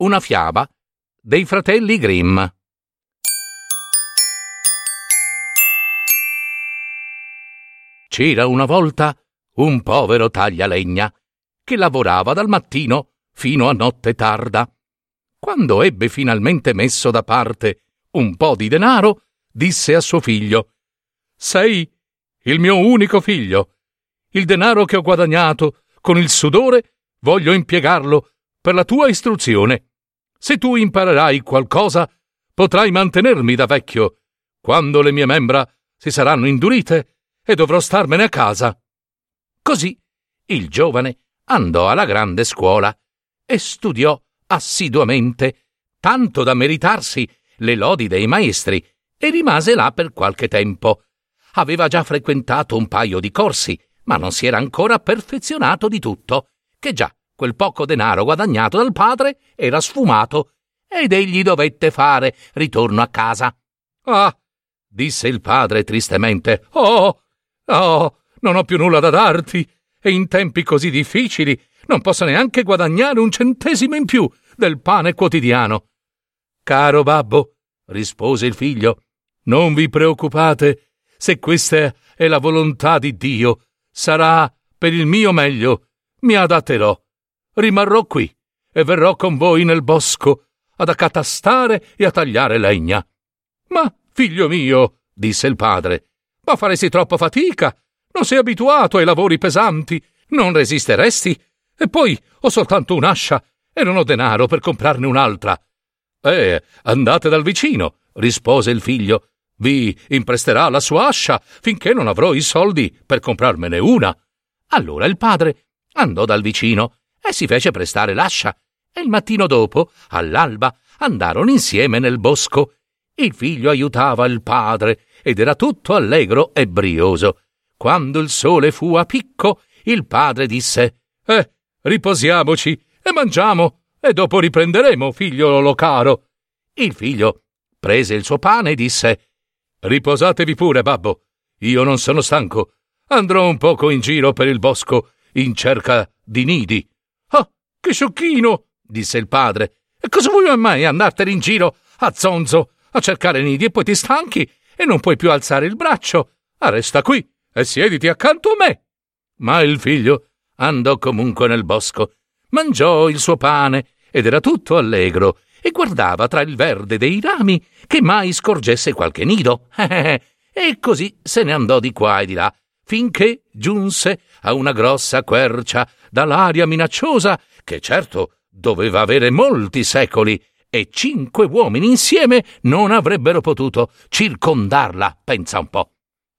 Una fiaba dei fratelli Grimm. C'era una volta un povero taglialegna che lavorava dal mattino fino a notte tarda. Quando ebbe finalmente messo da parte un po' di denaro, disse a suo figlio Sei il mio unico figlio. Il denaro che ho guadagnato con il sudore voglio impiegarlo per la tua istruzione. Se tu imparerai qualcosa, potrai mantenermi da vecchio, quando le mie membra si saranno indurite e dovrò starmene a casa. Così il giovane andò alla grande scuola e studiò assiduamente, tanto da meritarsi le lodi dei maestri, e rimase là per qualche tempo. Aveva già frequentato un paio di corsi, ma non si era ancora perfezionato di tutto, che già quel poco denaro guadagnato dal padre era sfumato, ed egli dovette fare ritorno a casa. Ah, disse il padre tristemente, oh, oh, non ho più nulla da darti, e in tempi così difficili non posso neanche guadagnare un centesimo in più del pane quotidiano. Caro babbo, rispose il figlio, non vi preoccupate, se questa è la volontà di Dio, sarà per il mio meglio. Mi adatterò. Rimarrò qui e verrò con voi nel bosco ad accatastare e a tagliare legna. Ma, figlio mio, disse il padre, ma faresti troppa fatica. Non sei abituato ai lavori pesanti, non resisteresti. E poi ho soltanto un'ascia e non ho denaro per comprarne un'altra. Eh, andate dal vicino, rispose il figlio. Vi impresterà la sua ascia finché non avrò i soldi per comprarmene una. Allora il padre andò dal vicino e si fece prestare l'ascia. E il mattino dopo, all'alba, andarono insieme nel bosco. Il figlio aiutava il padre ed era tutto allegro e brioso. Quando il sole fu a picco, il padre disse: Eh, riposiamoci e mangiamo, e dopo riprenderemo, figliolo caro. Il figlio prese il suo pane e disse: Riposatevi pure, babbo. Io non sono stanco. Andrò un poco in giro per il bosco in cerca di nidi. Che sciocchino! disse il padre. E cosa vuoi mai andartene in giro a zonzo a cercare nidi e poi ti stanchi e non puoi più alzare il braccio? Ah, resta qui e siediti accanto a me. Ma il figlio andò comunque nel bosco, mangiò il suo pane ed era tutto allegro e guardava tra il verde dei rami che mai scorgesse qualche nido. e così se ne andò di qua e di là, finché giunse a una grossa quercia dall'aria minacciosa che certo doveva avere molti secoli e cinque uomini insieme non avrebbero potuto circondarla, pensa un po.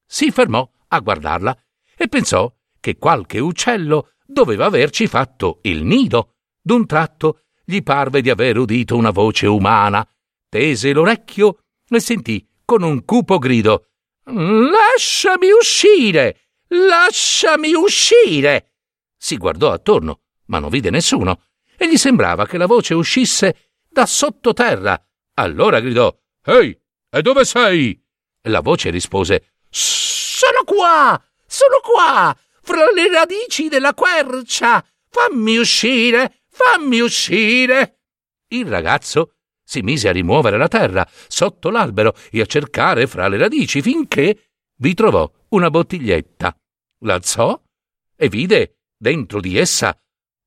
Si fermò a guardarla e pensò che qualche uccello doveva averci fatto il nido. D'un tratto gli parve di aver udito una voce umana, tese l'orecchio e sentì con un cupo grido Lasciami uscire. Lasciami uscire. Si guardò attorno, ma non vide nessuno, e gli sembrava che la voce uscisse da sottoterra. Allora gridò Ehi, e dove sei? La voce rispose Sono qua. Sono qua, fra le radici della quercia. Fammi uscire. Fammi uscire! Il ragazzo si mise a rimuovere la terra sotto l'albero e a cercare fra le radici finché vi trovò una bottiglietta. L'alzò e vide dentro di essa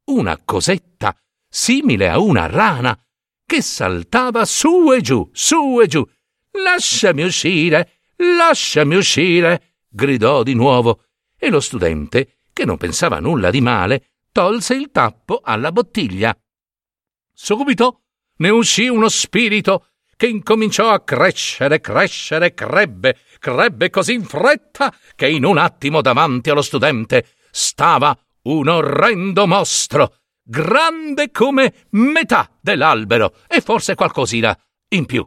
una cosetta simile a una rana che saltava su e giù, su e giù. Lasciami uscire, lasciami uscire, gridò di nuovo, e lo studente, che non pensava nulla di male, tolse il tappo alla bottiglia. Subito ne uscì uno spirito che incominciò a crescere, crescere, crebbe, crebbe così in fretta che in un attimo davanti allo studente stava un orrendo mostro grande come metà dell'albero e forse qualcosina in più.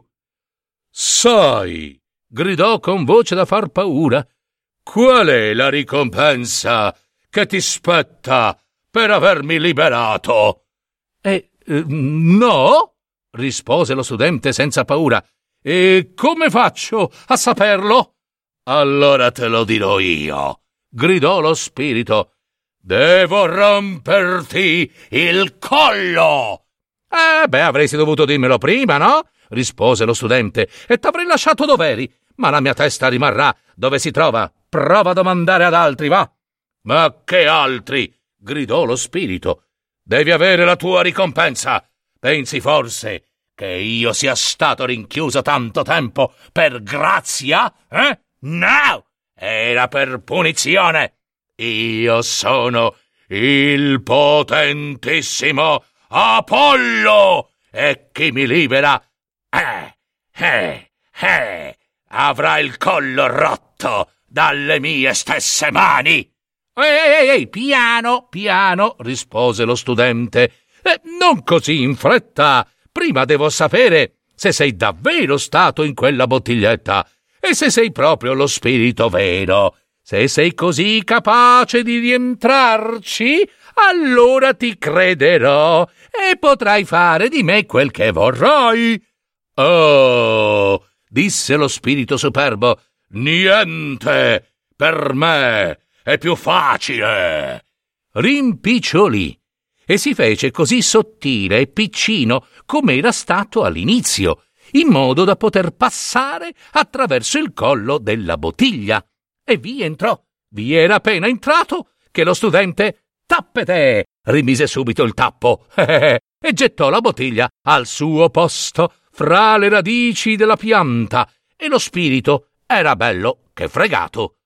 Sai, gridò con voce da far paura, qual è la ricompensa che ti spetta per avermi liberato? E eh, no, rispose lo studente senza paura. E come faccio a saperlo? Allora te lo dirò io, gridò lo spirito. Devo romperti il collo! Eh, beh, avresti dovuto dirmelo prima, no? rispose lo studente, e t'avrei lasciato dov'eri. Ma la mia testa rimarrà dove si trova. Prova a domandare ad altri, va. Ma che altri? gridò lo spirito. Devi avere la tua ricompensa. Pensi forse che io sia stato rinchiuso tanto tempo per grazia? Eh? No! Era per punizione. Io sono il potentissimo Apollo e chi mi libera eh, eh, eh, avrà il collo rotto dalle mie stesse mani. Ehi, ehi, ehi, piano, piano, rispose lo studente. Eh, non così in fretta. Prima devo sapere se sei davvero stato in quella bottiglietta e se sei proprio lo spirito vero. Se sei così capace di rientrarci, allora ti crederò e potrai fare di me quel che vorrai. Oh, disse lo spirito superbo, niente per me è più facile. Rimpicciolì e si fece così sottile e piccino come era stato all'inizio, in modo da poter passare attraverso il collo della bottiglia. E vi entrò. Vi era appena entrato che lo studente tappete rimise subito il tappo e gettò la bottiglia al suo posto fra le radici della pianta e lo spirito era bello che fregato.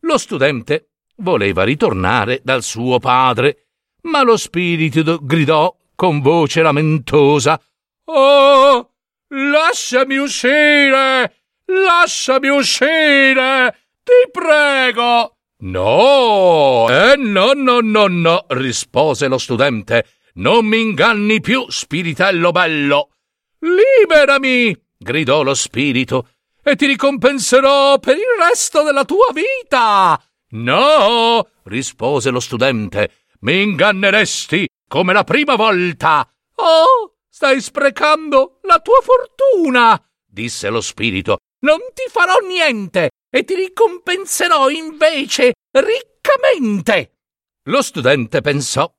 Lo studente voleva ritornare dal suo padre, ma lo spirito gridò con voce lamentosa Oh. Lasciami uscire. Lasciami uscire. Ti prego. No, eh no, no, no, no, rispose lo studente. Non mi inganni più, spiritello bello. Liberami, gridò lo spirito, e ti ricompenserò per il resto della tua vita. No, rispose lo studente, mi inganneresti come la prima volta. Oh, stai sprecando la tua fortuna, disse lo spirito. Non ti farò niente e ti ricompenserò invece riccamente. Lo studente pensò.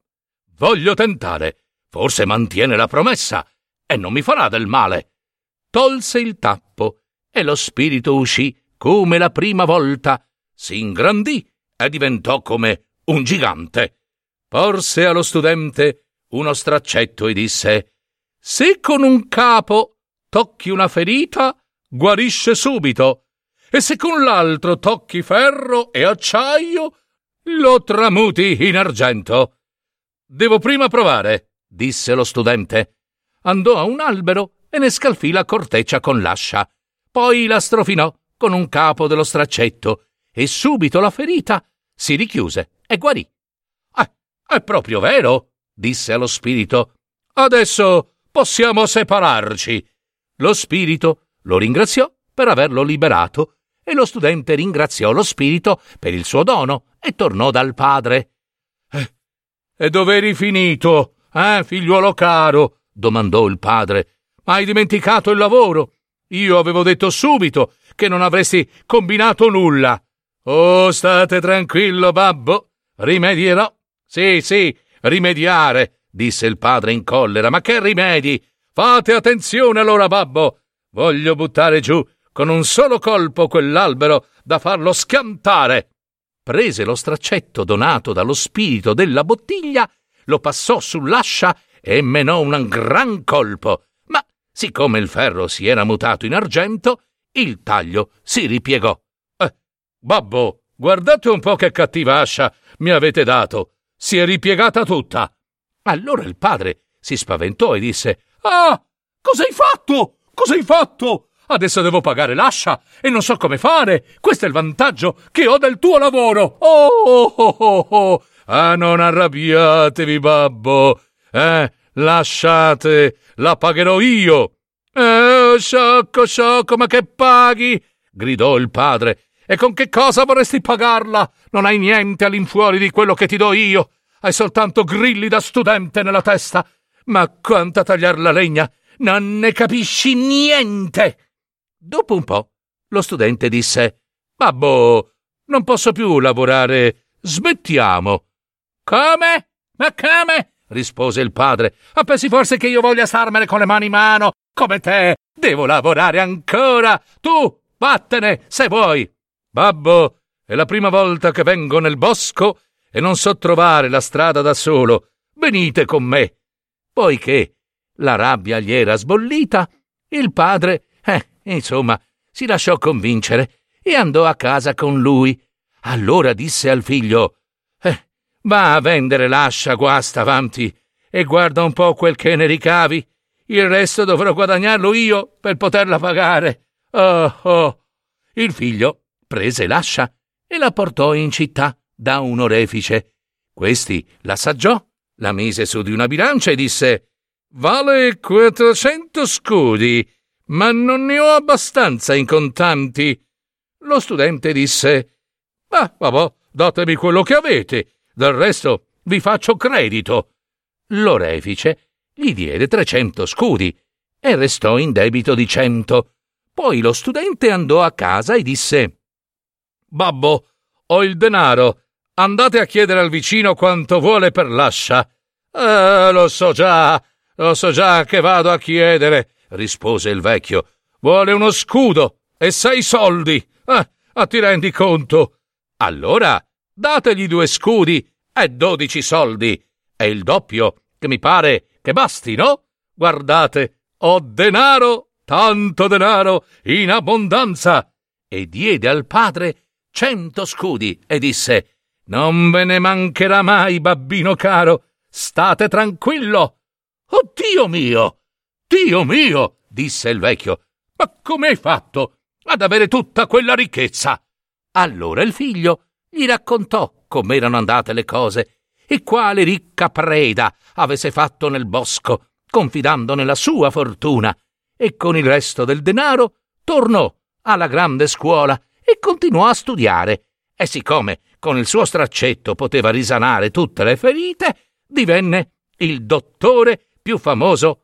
Voglio tentare. Forse mantiene la promessa e non mi farà del male. Tolse il tappo e lo spirito uscì come la prima volta, si ingrandì e diventò come un gigante. Porse allo studente uno straccetto e disse Se con un capo tocchi una ferita, guarisce subito e se con l'altro tocchi ferro e acciaio, lo tramuti in argento. Devo prima provare, disse lo studente. Andò a un albero e ne scalfì la corteccia con l'ascia. Poi la strofinò con un capo dello straccetto e subito la ferita si richiuse e guarì. Eh, è proprio vero, disse allo spirito. Adesso possiamo separarci. Lo spirito lo ringraziò per averlo liberato e lo studente ringraziò lo spirito per il suo dono e tornò dal padre. Eh, e dove eri finito, eh, figliuolo caro? domandò il padre. Hai dimenticato il lavoro? Io avevo detto subito che non avresti combinato nulla. Oh, state tranquillo, babbo. Rimedierò. Sì, sì, rimediare, disse il padre in collera. Ma che rimedi? Fate attenzione allora, babbo. Voglio buttare giù con un solo colpo quell'albero da farlo schiantare. Prese lo straccetto donato dallo spirito della bottiglia, lo passò sull'ascia e menò un gran colpo. Ma siccome il ferro si era mutato in argento, il taglio si ripiegò. Eh, babbo, guardate un po' che cattiva ascia mi avete dato. Si è ripiegata tutta. Allora il padre si spaventò e disse: Ah, cos'hai fatto? Cos'hai fatto? Adesso devo pagare l'ascia e non so come fare. Questo è il vantaggio che ho del tuo lavoro. Oh, oh, oh, oh. Ah, non arrabbiatevi, babbo. Eh, lasciate, la pagherò io. Eh, sciocco, sciocco, ma che paghi? gridò il padre. E con che cosa vorresti pagarla? Non hai niente all'infuori di quello che ti do io. Hai soltanto grilli da studente nella testa. Ma quanto a tagliar la legna, non ne capisci niente. Dopo un po', lo studente disse: Babbo, non posso più lavorare. Smettiamo. Come? Ma come? rispose il padre. Ma pensi forse che io voglia starmene con le mani in mano? Come te? Devo lavorare ancora. Tu, vattene, se vuoi. Babbo, è la prima volta che vengo nel bosco e non so trovare la strada da solo. Venite con me. Poiché la rabbia gli era sbollita, il padre, eh, insomma, si lasciò convincere e andò a casa con lui. Allora disse al figlio: eh, Va a vendere l'ascia guasta avanti e guarda un po' quel che ne ricavi. Il resto dovrò guadagnarlo io per poterla pagare. Oh, oh. Il figlio prese l'ascia e la portò in città da un orefice. Questi l'assaggiò, la mise su di una bilancia e disse Vale quattrocento scudi, ma non ne ho abbastanza in contanti. Lo studente disse Ah, vabbè, datemi quello che avete, del resto vi faccio credito. L'orefice gli diede trecento scudi e restò in debito di cento. Poi lo studente andò a casa e disse Babbo, ho il denaro. Andate a chiedere al vicino quanto vuole per l'ascia. Eh, lo so già, lo so già che vado a chiedere, rispose il vecchio. Vuole uno scudo e sei soldi. Eh, a ti rendi conto? Allora dategli due scudi e dodici soldi. È il doppio, che mi pare che basti, no? Guardate, ho denaro, tanto denaro, in abbondanza. E diede al padre cento scudi e disse Non ve ne mancherà mai, babbino caro, state tranquillo. Oh Dio mio! Dio mio! disse il vecchio. Ma come hai fatto ad avere tutta quella ricchezza? Allora il figlio gli raccontò com'erano andate le cose e quale ricca preda avesse fatto nel bosco, confidando nella sua fortuna, e con il resto del denaro tornò alla grande scuola e continuò a studiare, e siccome con il suo straccetto poteva risanare tutte le ferite, divenne il dottore più famoso